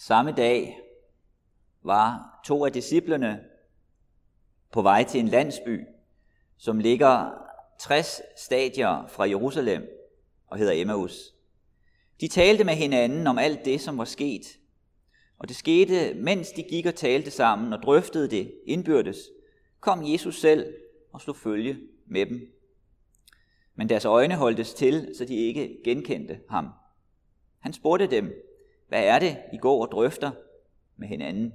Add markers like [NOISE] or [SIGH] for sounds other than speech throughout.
Samme dag var to af disciplene på vej til en landsby, som ligger 60 stadier fra Jerusalem og hedder Emmaus. De talte med hinanden om alt det, som var sket. Og det skete, mens de gik og talte sammen og drøftede det indbyrdes, kom Jesus selv og slog følge med dem. Men deres øjne holdtes til, så de ikke genkendte ham. Han spurgte dem, hvad er det, I går og drøfter med hinanden?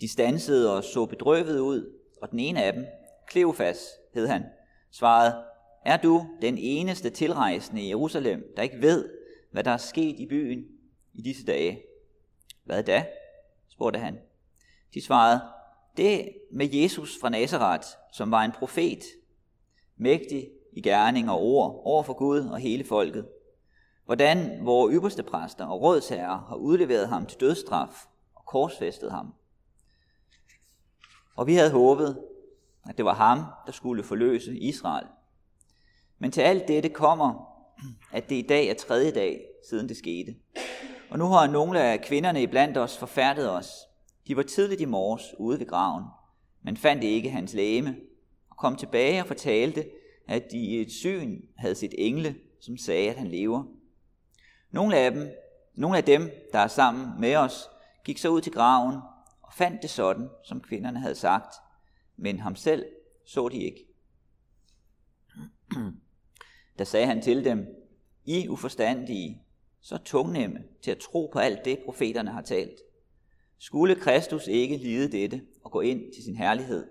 De stansede og så bedrøvet ud, og den ene af dem, Kleofas hed han, svarede, er du den eneste tilrejsende i Jerusalem, der ikke ved, hvad der er sket i byen i disse dage? Hvad da? spurgte han. De svarede, det med Jesus fra Nazareth, som var en profet, mægtig i gerning og ord over for Gud og hele folket. Hvordan vores ypperste præster og rådsherrer har udleveret ham til dødsstraf og korsfæstet ham. Og vi havde håbet, at det var ham, der skulle forløse Israel. Men til alt dette kommer, at det i dag er tredje dag, siden det skete. Og nu har nogle af kvinderne iblandt os forfærdet os. De var tidligt i morges ude ved graven, men fandt ikke hans læme, og kom tilbage og fortalte, at de i et syn havde set engle, som sagde, at han lever. Nogle af dem, nogle af dem, der er sammen med os, gik så ud til graven og fandt det sådan, som kvinderne havde sagt, men ham selv så de ikke. Da sagde han til dem, I uforstandige, så tungnemme til at tro på alt det, profeterne har talt. Skulle Kristus ikke lide dette og gå ind til sin herlighed?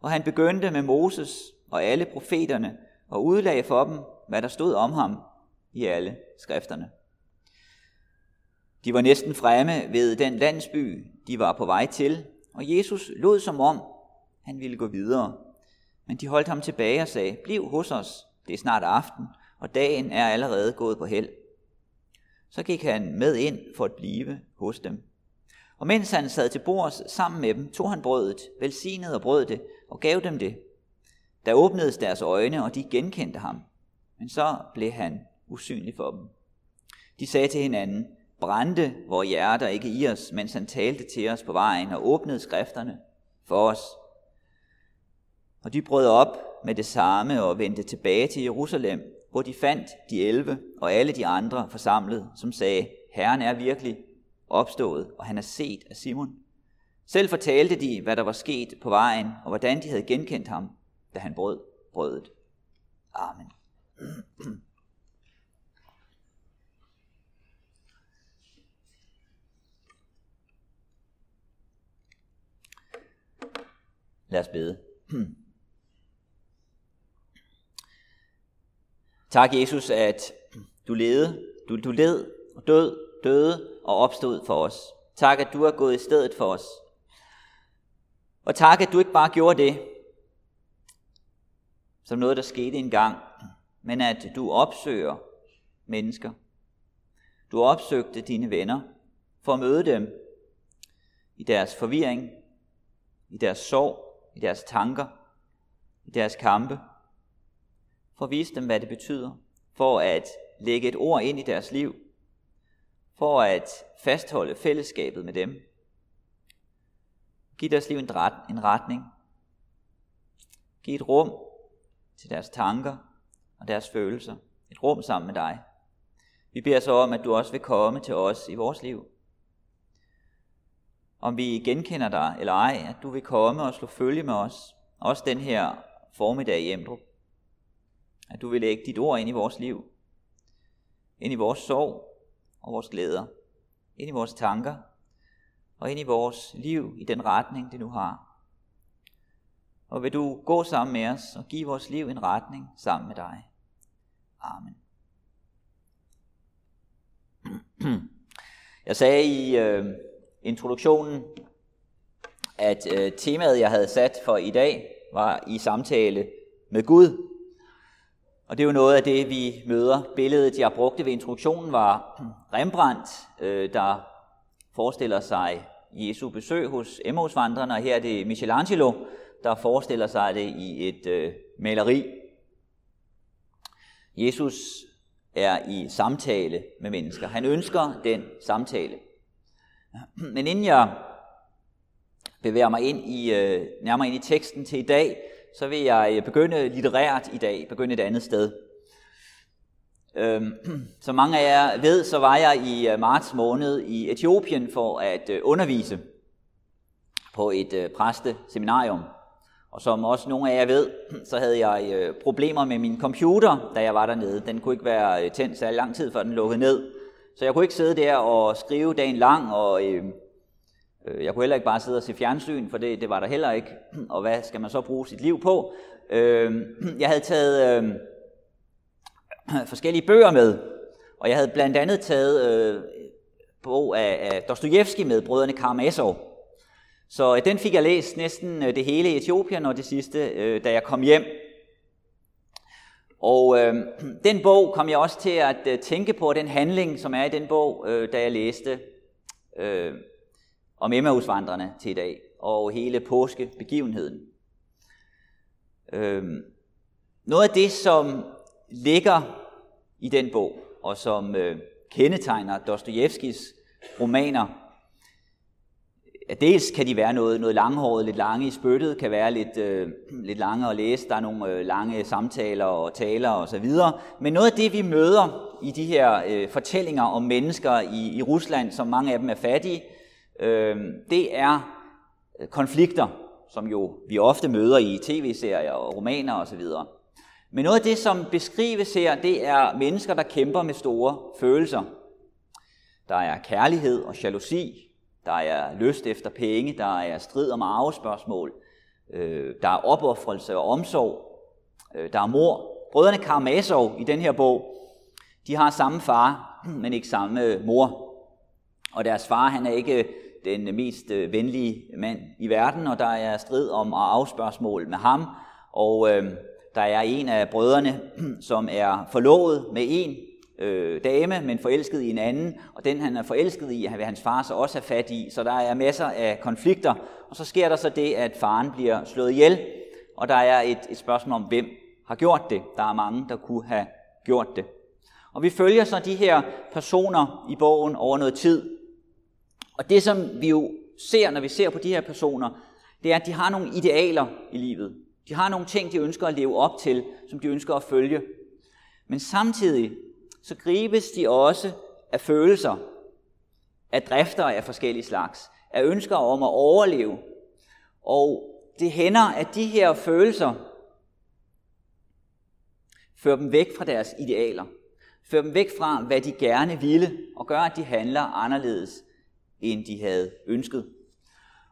Og han begyndte med Moses og alle profeterne og udlagde for dem, hvad der stod om ham i alle skrifterne. De var næsten fremme ved den landsby, de var på vej til, og Jesus lod som om, han ville gå videre. Men de holdt ham tilbage og sagde, bliv hos os, det er snart aften, og dagen er allerede gået på held. Så gik han med ind for at blive hos dem. Og mens han sad til bords sammen med dem, tog han brødet, velsignede og brød det, og gav dem det. Der åbnedes deres øjne, og de genkendte ham. Men så blev han usynlig for dem. De sagde til hinanden, brændte vores hjerter ikke i os, mens han talte til os på vejen og åbnede skrifterne for os. Og de brød op med det samme og vendte tilbage til Jerusalem, hvor de fandt de elve og alle de andre forsamlet, som sagde, Herren er virkelig opstået, og han er set af Simon. Selv fortalte de, hvad der var sket på vejen, og hvordan de havde genkendt ham, da han brød brødet. Amen. Lad os bede. Tak, Jesus, at du levede, du, du led og død, døde og opstod for os. Tak, at du er gået i stedet for os. Og tak, at du ikke bare gjorde det, som noget, der skete engang, men at du opsøger mennesker. Du opsøgte dine venner for at møde dem i deres forvirring, i deres sorg, i deres tanker, i deres kampe, for at vise dem, hvad det betyder, for at lægge et ord ind i deres liv, for at fastholde fællesskabet med dem. Giv deres liv en, retning. Giv et rum til deres tanker og deres følelser. Et rum sammen med dig. Vi beder så om, at du også vil komme til os i vores liv. Om vi genkender dig eller ej, at du vil komme og slå følge med os. Også den her formiddag i Emdrup. At du vil lægge dit ord ind i vores liv. Ind i vores sorg og vores glæder. Ind i vores tanker. Og ind i vores liv i den retning, det nu har. Og vil du gå sammen med os og give vores liv en retning sammen med dig. Amen. [CLEARS THROAT] Jeg sagde i øh, introduktionen, at øh, temaet, jeg havde sat for i dag, var i samtale med Gud. Og det er jo noget af det, vi møder. Billedet, jeg brugte ved introduktionen, var Rembrandt, øh, der forestiller sig Jesu besøg hos Emmausvandrene, og her er det Michelangelo, der forestiller sig det i et øh, maleri. Jesus er i samtale med mennesker. Han ønsker den samtale. [CLEARS THROAT] Men inden jeg bevæger mig ind i, øh, nærmere ind i teksten til i dag, så vil jeg øh, begynde litterært i dag, begynde et andet sted. Øhm, [CLEARS THROAT] som mange af jer ved, så var jeg i øh, marts måned i Etiopien for at øh, undervise på et præsteseminarium. Og som også nogle af jer ved, [CLEARS THROAT] så havde jeg problemer med min computer, da jeg var dernede. Den kunne ikke være tændt særlig lang tid, før den lukkede ned. Så jeg kunne ikke sidde der og skrive dagen lang, og øh, øh, jeg kunne heller ikke bare sidde og se fjernsyn, for det, det var der heller ikke. [CLEARS THROAT] Og hvad skal man så bruge sit liv på? Øh, [CLEARS THROAT] jeg havde taget øh, [CLEARS THROAT] forskellige bøger med, og jeg havde blandt andet taget øh, bog af, af Dostojevski med, Brødrene Karamazov. Så øh, den fik jeg læst næsten øh, det hele i Etiopien, og det sidste, øh, da jeg kom hjem. Og øh, [CLEARS THROAT] den bog kom jeg også til at øh, tænke på, den handling, som er i den bog, øh, da jeg læste øh, om Emmausvandrene til i dag, og hele påskebegivenheden. Øh, noget af det, som ligger i den bog, og som øh, kendetegner Dostojevskis romaner, dels kan de være noget, noget langhåret, lidt lange i spyttet, kan være lidt, øh, lidt lange at læse, der er nogle øh, lange samtaler og taler osv. Men noget af det, vi møder i de her øh, fortællinger om mennesker i, i Rusland, som mange af dem er fattige, øh, det er øh, konflikter, som jo vi ofte møder i tv-serier og romaner osv. Men noget af det, som beskrives her, det er mennesker, der kæmper med store følelser. Der er kærlighed og jalousi, der er lyst efter penge, der er strid om arvespørgsmål, øh, der er opoffrelse og omsorg, øh, der er mor. Brødrene Karamazov i den her bog, de har samme far, [CLEARS THROAT] men ikke samme mor. Og deres far, han er ikke den mest øh, venlige mand i verden, og der er strid om arvespørgsmål med ham. Og øh, der er en af brødrene, [CLEARS THROAT] som er forlovet med en, øh, dame, men forelsket i en anden, og den han er forelsket i, vil hans far så også have fat i, så der er masser af konflikter, og så sker der så det, at faren bliver slået ihjel, og der er et, et spørgsmål om, hvem har gjort det. Der er mange, der kunne have gjort det. Og vi følger så de her personer i bogen over noget tid. Og det, som vi jo ser, når vi ser på de her personer, det er, at de har nogle idealer i livet. De har nogle ting, de ønsker at leve op til, som de ønsker at følge. Men samtidig så gribes de også af følelser, af drifter af forskellige slags, af ønsker om at overleve. Og det hænder, at de her følelser fører dem væk fra deres idealer, fører dem væk fra, hvad de gerne ville, og gør, at de handler anderledes, end de havde ønsket.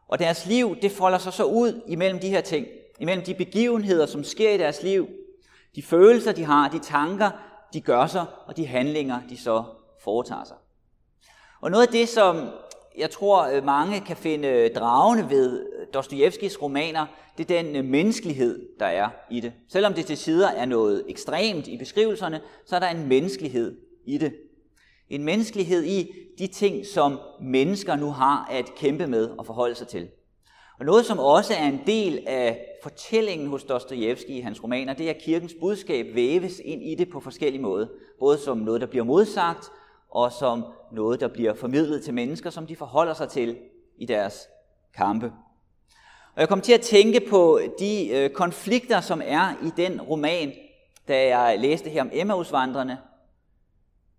Og deres liv, det folder sig så ud imellem de her ting, imellem de begivenheder, som sker i deres liv, de følelser, de har, de tanker, de gør sig, og de handlinger, de så foretager sig. Og noget af det, som jeg tror øh, mange kan finde dragende ved Dostojevskis romaner, det er den øh, menneskelighed, der er i det. Selvom det til sider er noget ekstremt i beskrivelserne, så er der en menneskelighed i det. En menneskelighed i de ting, som mennesker nu har at kæmpe med og forholde sig til. Og noget, som også er en del af fortællingen hos Dostojevski i hans romaner, det er, at kirkens budskab væves ind i det på forskellige måder. Både som noget, der bliver modsagt, og som noget, der bliver formidlet til mennesker, som de forholder sig til i deres kampe. Og jeg kom til at tænke på de øh, konflikter, som er i den roman, da jeg læste her om Emmausvandrene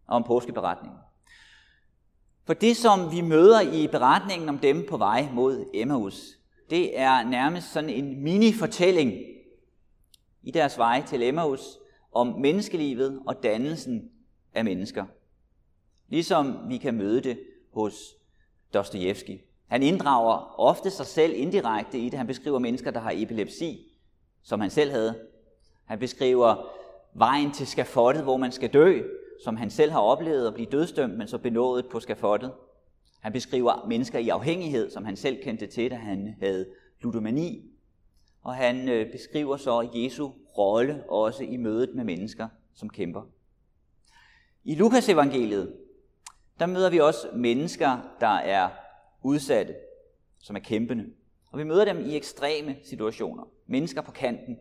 og om påskeberetningen. For det, som vi møder i beretningen om dem på vej mod Emmaus, det er nærmest sådan en mini-fortælling i deres vej til Emmaus om menneskelivet og dannelsen af mennesker. Ligesom vi kan møde det hos Dostojevski. Han inddrager ofte sig selv indirekte i det. Han beskriver mennesker, der har epilepsi, som han selv havde. Han beskriver vejen til skafottet, hvor man skal dø, som han selv har oplevet at blive dødsdømt, men så benådet på skafottet. Han beskriver mennesker i afhængighed, som han selv kendte til, da han havde ludomani. Og han øh, beskriver så Jesu rolle også i mødet med mennesker, som kæmper. I Lukas evangeliet, der møder vi også mennesker, der er udsatte, som er kæmpende. Og vi møder dem i ekstreme situationer. Mennesker på kanten.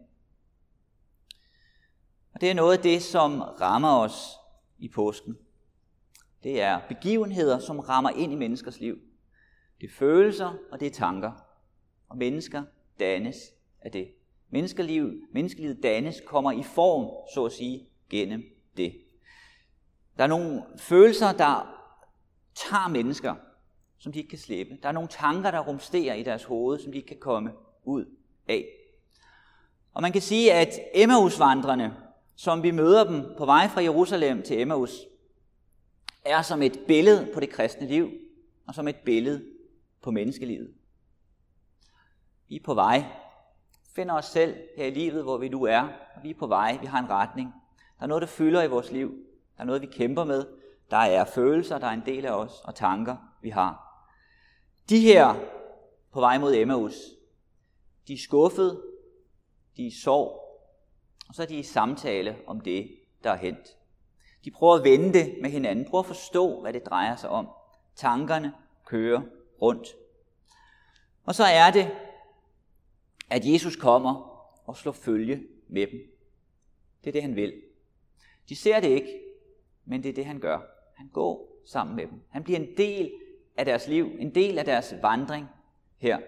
Og det er noget af det, som rammer os i påsken. Det er begivenheder, som rammer ind i menneskers liv. Det er følelser, og det er tanker. Og mennesker dannes af det. Menneskeliv, menneskelivet dannes, kommer i form, så at sige, gennem det. Der er nogle følelser, der tager mennesker, som de ikke kan slippe. Der er nogle tanker, der rumsterer i deres hoved, som de ikke kan komme ud af. Og man kan sige, at Emmausvandrene, som vi møder dem på vej fra Jerusalem til Emmaus, er som et billede på det kristne liv, og som et billede på menneskelivet. Vi er på vej, finder os selv her i livet, hvor vi nu er, og vi er på vej, vi har en retning. Der er noget, der fylder i vores liv. Der er noget, vi kæmper med. Der er følelser, der er en del af os, og tanker, vi har. De her på vej mod Emmaus, de er skuffede, de er i sorg, og så er de i samtale om det, der er hent. De prøver at vende det med hinanden, prøver at forstå, hvad det drejer sig om. Tankerne kører rundt. Og så er det, at Jesus kommer og slår følge med dem. Det er det, han vil. De ser det ikke, men det er det, han gør. Han går sammen med dem. Han bliver en del af deres liv, en del af deres vandring her.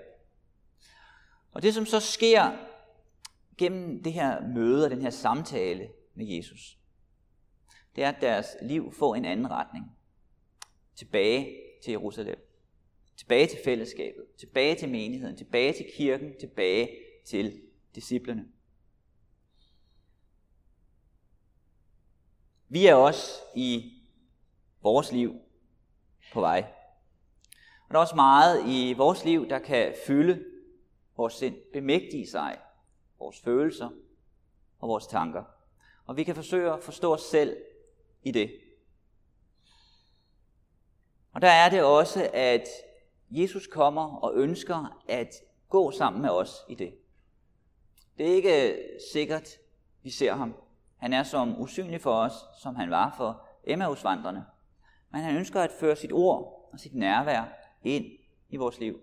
Og det, som så sker gennem det her møde og den her samtale med Jesus, det er, at deres liv får en anden retning. Tilbage til Jerusalem. Tilbage til fællesskabet. Tilbage til menigheden. Tilbage til kirken. Tilbage til disciplerne. Vi er også i vores liv på vej. Og der er også meget i vores liv, der kan fylde vores sind, bemægtige sig, vores følelser og vores tanker. Og vi kan forsøge at forstå os selv i det. Og der er det også, at Jesus kommer og ønsker at gå sammen med os i det. Det er ikke sikkert, vi ser ham. Han er som usynlig for os, som han var for Emmausvandrene. Men han ønsker at føre sit ord og sit nærvær ind i vores liv.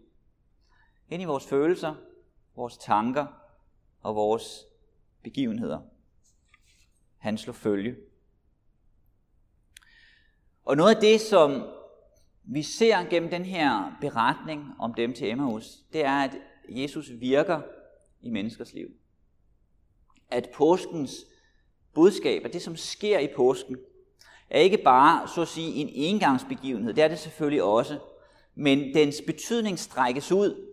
Ind i vores følelser, vores tanker og vores begivenheder. Han slår følge. Og noget af det, som vi ser gennem den her beretning om dem til Emmaus, det er, at Jesus virker i menneskers liv. At påskens budskab, at det som sker i påsken, er ikke bare, så at sige, en engangsbegivenhed. Det er det selvfølgelig også. Men dens betydning strækkes ud.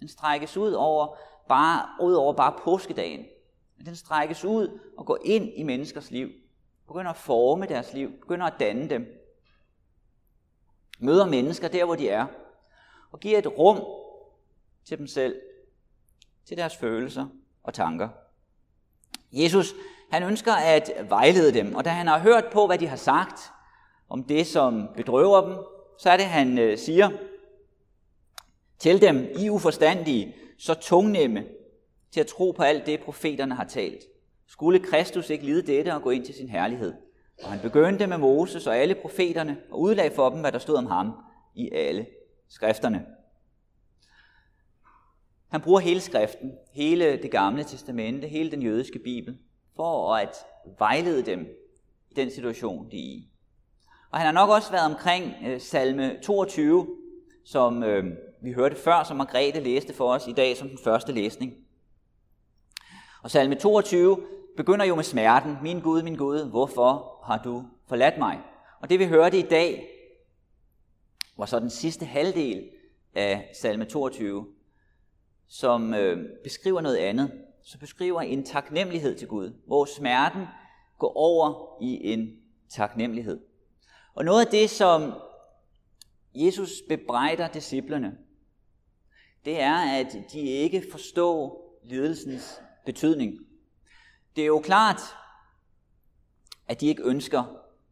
Den strækkes ud over bare, ud over bare påskedagen. Den strækkes ud og går ind i menneskers liv. Begynder at forme deres liv. Begynder at danne dem. Møder mennesker der, hvor de er. Og giver et rum til dem selv. Til deres følelser og tanker. Jesus han ønsker at vejlede dem, og da han har hørt på, hvad de har sagt om det, som bedrøver dem, så er det, han øh, siger til dem, I uforstandige, så tungnemme til at tro på alt det, profeterne har talt. Skulle Kristus ikke lide dette og gå ind til sin herlighed? Og han begyndte med Moses og alle profeterne og udlagde for dem, hvad der stod om ham i alle skrifterne. Han bruger hele skriften, hele det gamle testamente, hele den jødiske bibel, for at vejlede dem i den situation, de er i. Og han har nok også været omkring øh, salme 22, som øh, vi hørte før, som Margrethe læste for os i dag som den første læsning. Og salme 22 begynder jo med smerten. Min Gud, min Gud, hvorfor har du forladt mig? Og det vi hørte i dag, var så den sidste halvdel af salme 22, som øh, beskriver noget andet så beskriver en taknemmelighed til Gud, hvor smerten går over i en taknemmelighed. Og noget af det, som Jesus bebrejder disciplerne, det er, at de ikke forstår lidelsens betydning. Det er jo klart, at de ikke ønsker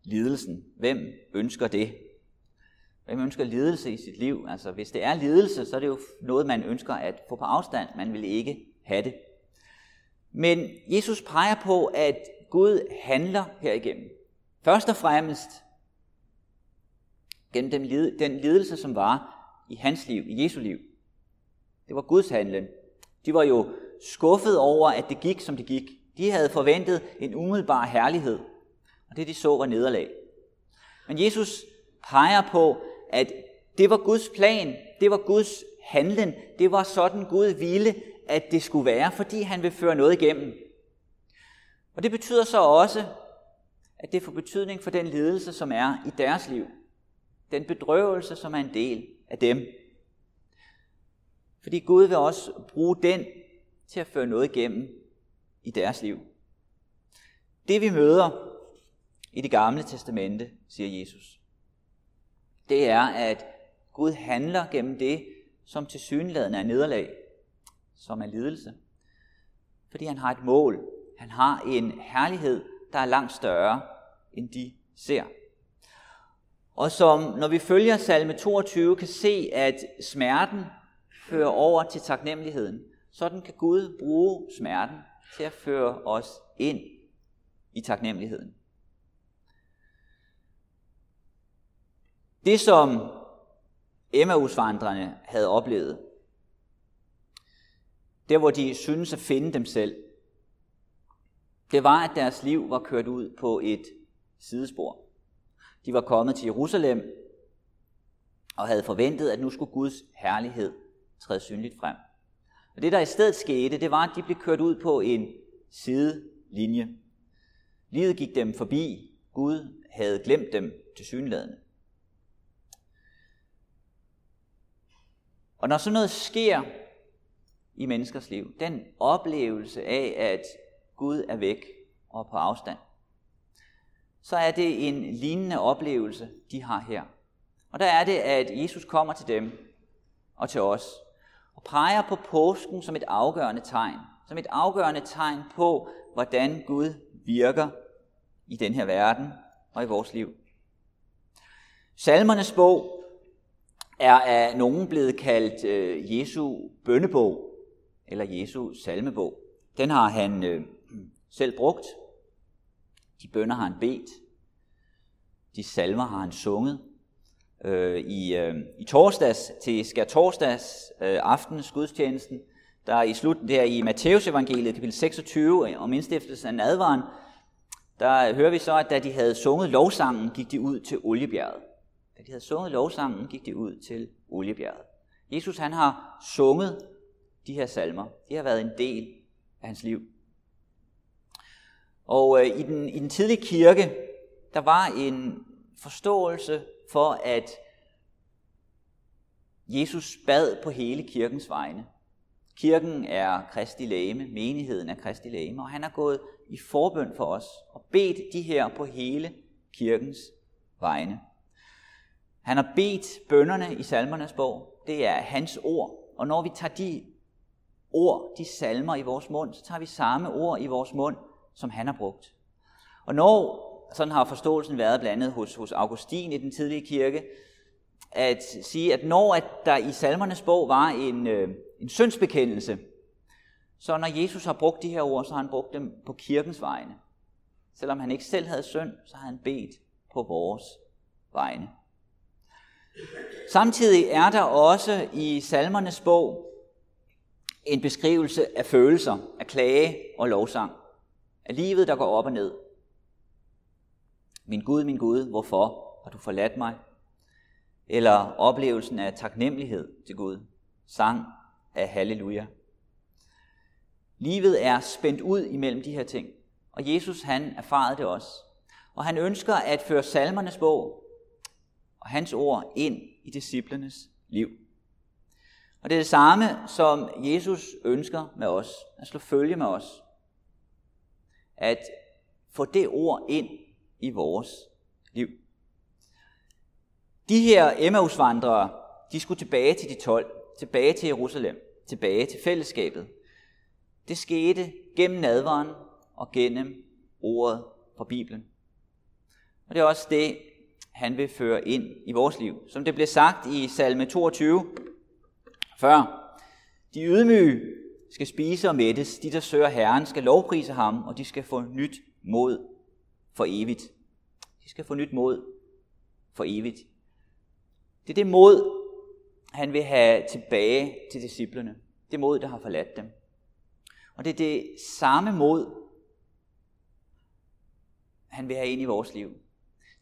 lidelsen. Hvem ønsker det? Hvem ønsker lidelse i sit liv? Altså, hvis det er lidelse, så er det jo noget, man ønsker at få på afstand. Man vil ikke have det. Men Jesus peger på, at Gud handler herigennem. Først og fremmest gennem den, den lidelse, som var i hans liv, i Jesu liv. Det var Guds handlen. De var jo skuffet over, at det gik, som det gik. De havde forventet en umiddelbar herlighed, og det de så var nederlag. Men Jesus peger på, at Det var Guds plan, det var Guds handlen, det var sådan Gud ville, at det skulle være, fordi han vil føre noget igennem. Og det betyder så også, at det får betydning for den ledelse, som er i deres liv. Den bedrøvelse, som er en del af dem. Fordi Gud vil også bruge den til at føre noget igennem i deres liv. Det vi møder i det gamle testamente, siger Jesus, det er, at Gud handler gennem det, som til synlædende er nederlag, som er lidelse. Fordi han har et mål. Han har en herlighed, der er langt større, end de ser. Og som, når vi følger salme 22, kan se, at smerten fører over til taknemmeligheden. Sådan kan Gud bruge smerten til at føre os ind i taknemmeligheden. Det, som Emmausvandrene havde oplevet, der hvor de syntes at finde dem selv, det var, at deres liv var kørt ud på et sidespor. De var kommet til Jerusalem og havde forventet, at nu skulle Guds herlighed træde synligt frem. Og det, der i stedet skete, det var, at de blev kørt ud på en sidelinje. Livet gik dem forbi. Gud havde glemt dem til synlædende. Og når sådan noget sker i menneskers liv, den oplevelse af, at Gud er væk og på afstand, så er det en lignende oplevelse, de har her. Og der er det, at Jesus kommer til dem og til os, og peger på påsken som et afgørende tegn, som et afgørende tegn på, hvordan Gud virker i den her verden og i vores liv. Salmernes bog er af nogen blevet kaldt øh, Jesu bønnebog, eller Jesu salmebog. Den har han øh, selv brugt. De bønder har han bedt. De salmer har han sunget. Øh, i, øh, I torsdags, til skær torsdags øh, aftens gudstjenesten, der i slutten der i Matteus evangeliet, kapitel 26, øh, om indstiftelsen af nadvaren, der hører vi så, at da de havde sunget lovsangen, gik de ud til oliebjerget. Da de havde sunget lovsangen, gik de ud til oliebjerget. Jesus han har sunget de her salmer. Det har været en del af hans liv. Og øh, i, den, i den tidlige kirke, der var en forståelse for, at Jesus bad på hele kirkens vegne. Kirken er Kristi læme, menigheden er Kristi læme, og han er gået i forbøn for os og bedt de her på hele kirkens vegne. Han har bedt bønderne i salmernes bog. Det er hans ord. Og når vi tager de ord, de salmer i vores mund, så tager vi samme ord i vores mund, som han har brugt. Og når, sådan har forståelsen været blandt andet hos, hos Augustin i den tidlige kirke, at sige, at når at der i salmernes bog var en, øh, en syndsbekendelse, så når Jesus har brugt de her ord, så har han brugt dem på kirkens vegne. Selvom han ikke selv havde synd, så har han bedt på vores vegne. Samtidig er der også i salmernes bog en beskrivelse af følelser, af klage og lovsang. Af livet, der går op og ned. Min Gud, min Gud, hvorfor har du forladt mig? Eller oplevelsen af taknemmelighed til Gud. Sang af halleluja. Livet er spændt ud imellem de her ting. Og Jesus han erfarede det også. Og han ønsker at føre salmernes bog og hans ord ind i disciplernes liv. Og det er det samme, som Jesus ønsker med os, at slå følge med os. At få det ord ind i vores liv. De her Emmausvandrere, de skulle tilbage til de 12, tilbage til Jerusalem, tilbage til fællesskabet. Det skete gennem nadvaren og gennem ordet fra Bibelen. Og det er også det, han vil føre ind i vores liv. Som det blev sagt i salme 22 før. De ydmyge skal spise og mættes. De, der søger Herren, skal lovprise ham, og de skal få nyt mod for evigt. De skal få nyt mod for evigt. Det er det mod, han vil have tilbage til disciplene. Det mod, der har forladt dem. Og det er det samme mod, han vil have ind i vores liv.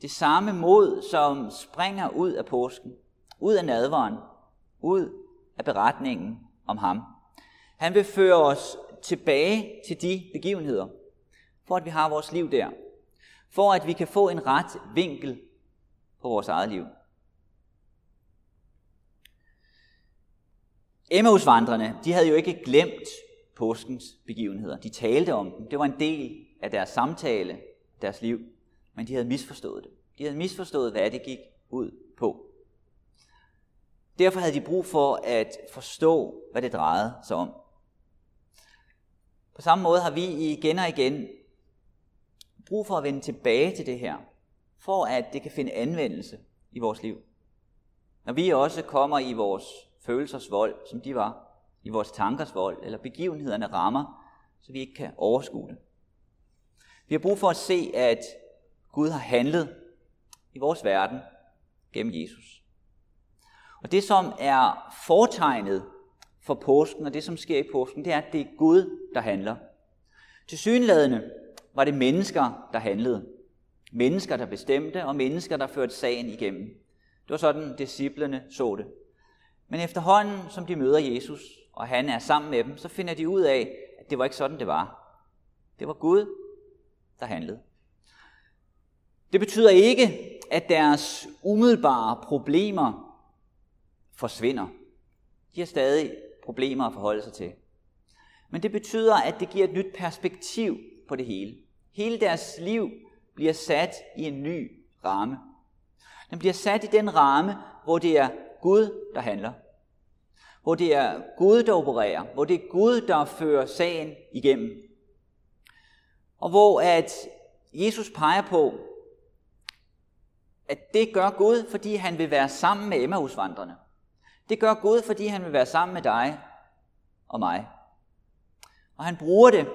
Det samme mod, som springer ud af påsken, ud af nadvaren, ud af beretningen om ham. Han vil føre os tilbage til de begivenheder, for at vi har vores liv der. For at vi kan få en ret vinkel på vores eget liv. Emmausvandrene, de havde jo ikke glemt påskens begivenheder. De talte om dem. Det var en del af deres samtale, deres liv. Men de havde misforstået det. De havde misforstået, hvad det gik ud på. Derfor havde de brug for at forstå, hvad det drejede sig om. På samme måde har vi igen og igen brug for at vende tilbage til det her, for at det kan finde anvendelse i vores liv. Når vi også kommer i vores følelsers vold, som de var, i vores tankers vold, eller begivenhederne rammer, så vi ikke kan overskue det. Vi har brug for at se, at Gud har handlet i vores verden gennem Jesus. Og det, som er fortegnet for påsken, og det, som sker i påsken, det er, at det er Gud, der handler. Til synladende var det mennesker, der handlede. Mennesker, der bestemte, og mennesker, der førte sagen igennem. Det var sådan, disciplene så det. Men efterhånden, som de møder Jesus, og han er sammen med dem, så finder de ud af, at det var ikke sådan, det var. Det var Gud, der handlede. Det betyder ikke, at deres umiddelbare problemer forsvinder. De har stadig problemer at forholde sig til. Men det betyder, at det giver et nyt perspektiv på det hele. Hele deres liv bliver sat i en ny ramme. Den bliver sat i den ramme, hvor det er Gud, der handler. Hvor det er Gud, der opererer. Hvor det er Gud, der fører sagen igennem. Og hvor at Jesus peger på, at det gør Gud, fordi han vil være sammen med Emmausvandrene. Det gør Gud, fordi han vil være sammen med dig og mig. Og han bruger det.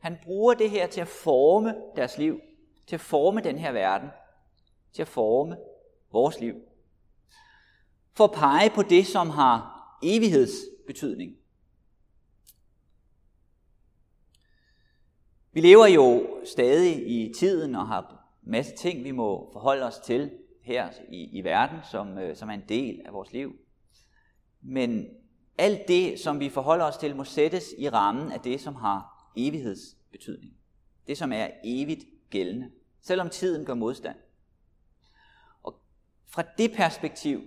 Han bruger det her til at forme deres liv. Til at forme den her verden. Til at forme vores liv. For at pege på det, som har evighedsbetydning. Vi lever jo stadig i tiden og har masse ting, vi må forholde os til her i, i verden, som, øh, som er en del af vores liv. Men alt det, som vi forholder os til, må sættes i rammen af det, som har evighedsbetydning. Det, som er evigt gældende, selvom tiden gør modstand. Og fra det perspektiv,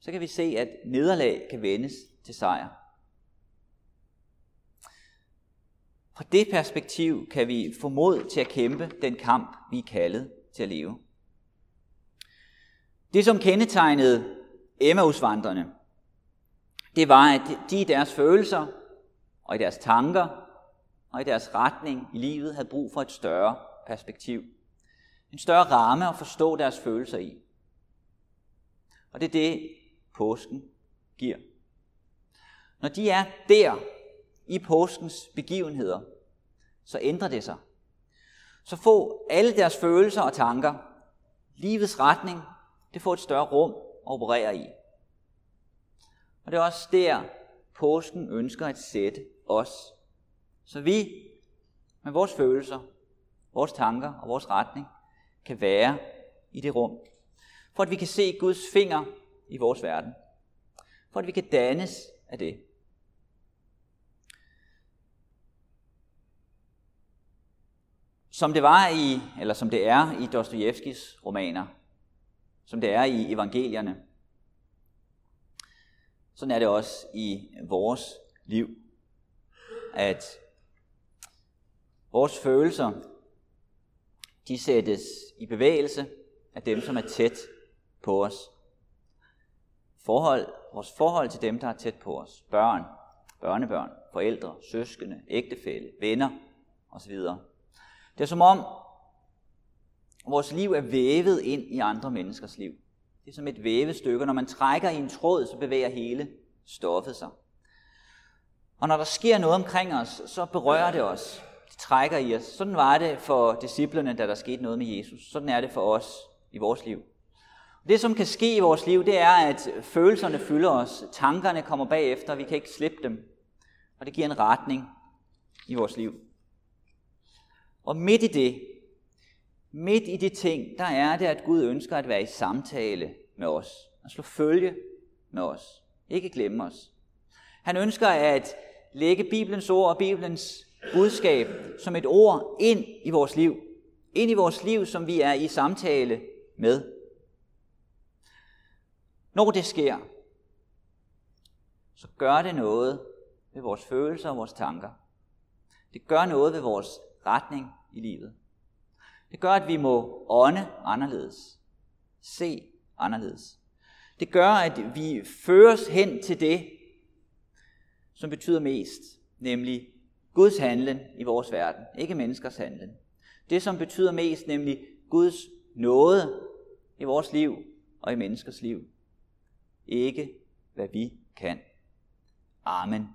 så kan vi se, at nederlag kan vendes til sejr. Fra det perspektiv kan vi få mod til at kæmpe den kamp, vi er kaldet til at leve. Det, som kendetegnede Emmausvandrene, det var, at de i deres følelser og i deres tanker og i deres retning i livet havde brug for et større perspektiv. En større ramme at forstå deres følelser i. Og det er det, påsken giver. Når de er der i påskens begivenheder, så ændrer det sig. Så får alle deres følelser og tanker, livets retning, det får et større rum at operere i. Og det er også der, påsken ønsker at sætte os. Så vi med vores følelser, vores tanker og vores retning kan være i det rum. For at vi kan se Guds finger i vores verden. For at vi kan dannes af det. Som det var i, eller som det er i Dostojevskis romaner, som det er i evangelierne, sådan er det også i vores liv, at vores følelser, de sættes i bevægelse af dem, som er tæt på os. Forhold, vores forhold til dem, der er tæt på os. Børn, børnebørn, forældre, søskende, ægtefælle, venner osv. Det er som om, vores liv er vævet ind i andre menneskers liv. Det er som et vævestykke. Når man trækker i en tråd, så bevæger hele stoffet sig. Og når der sker noget omkring os, så berører det os. Trækker i os. Sådan var det for disciplerne, da der skete noget med Jesus. Sådan er det for os i vores liv. Det, som kan ske i vores liv, det er, at følelserne fylder os. Tankerne kommer bagefter, vi kan ikke slippe dem. Og det giver en retning i vores liv. Og midt i det, midt i de ting, der er det, at Gud ønsker at være i samtale med os. At slå følge med os. Ikke glemme os. Han ønsker at lægge Bibelens ord og Bibelens budskab som et ord ind i vores liv. Ind i vores liv, som vi er i samtale med. Når det sker, så gør det noget ved vores følelser og vores tanker. Det gør noget ved vores retning i livet. Det gør, at vi må ånde anderledes. Se anderledes. Det gør, at vi føres hen til det, som betyder mest, nemlig Guds handlen i vores verden, ikke menneskers handlen. Det, som betyder mest, nemlig Guds nåde i vores liv og i menneskers liv. Ikke hvad vi kan. Amen.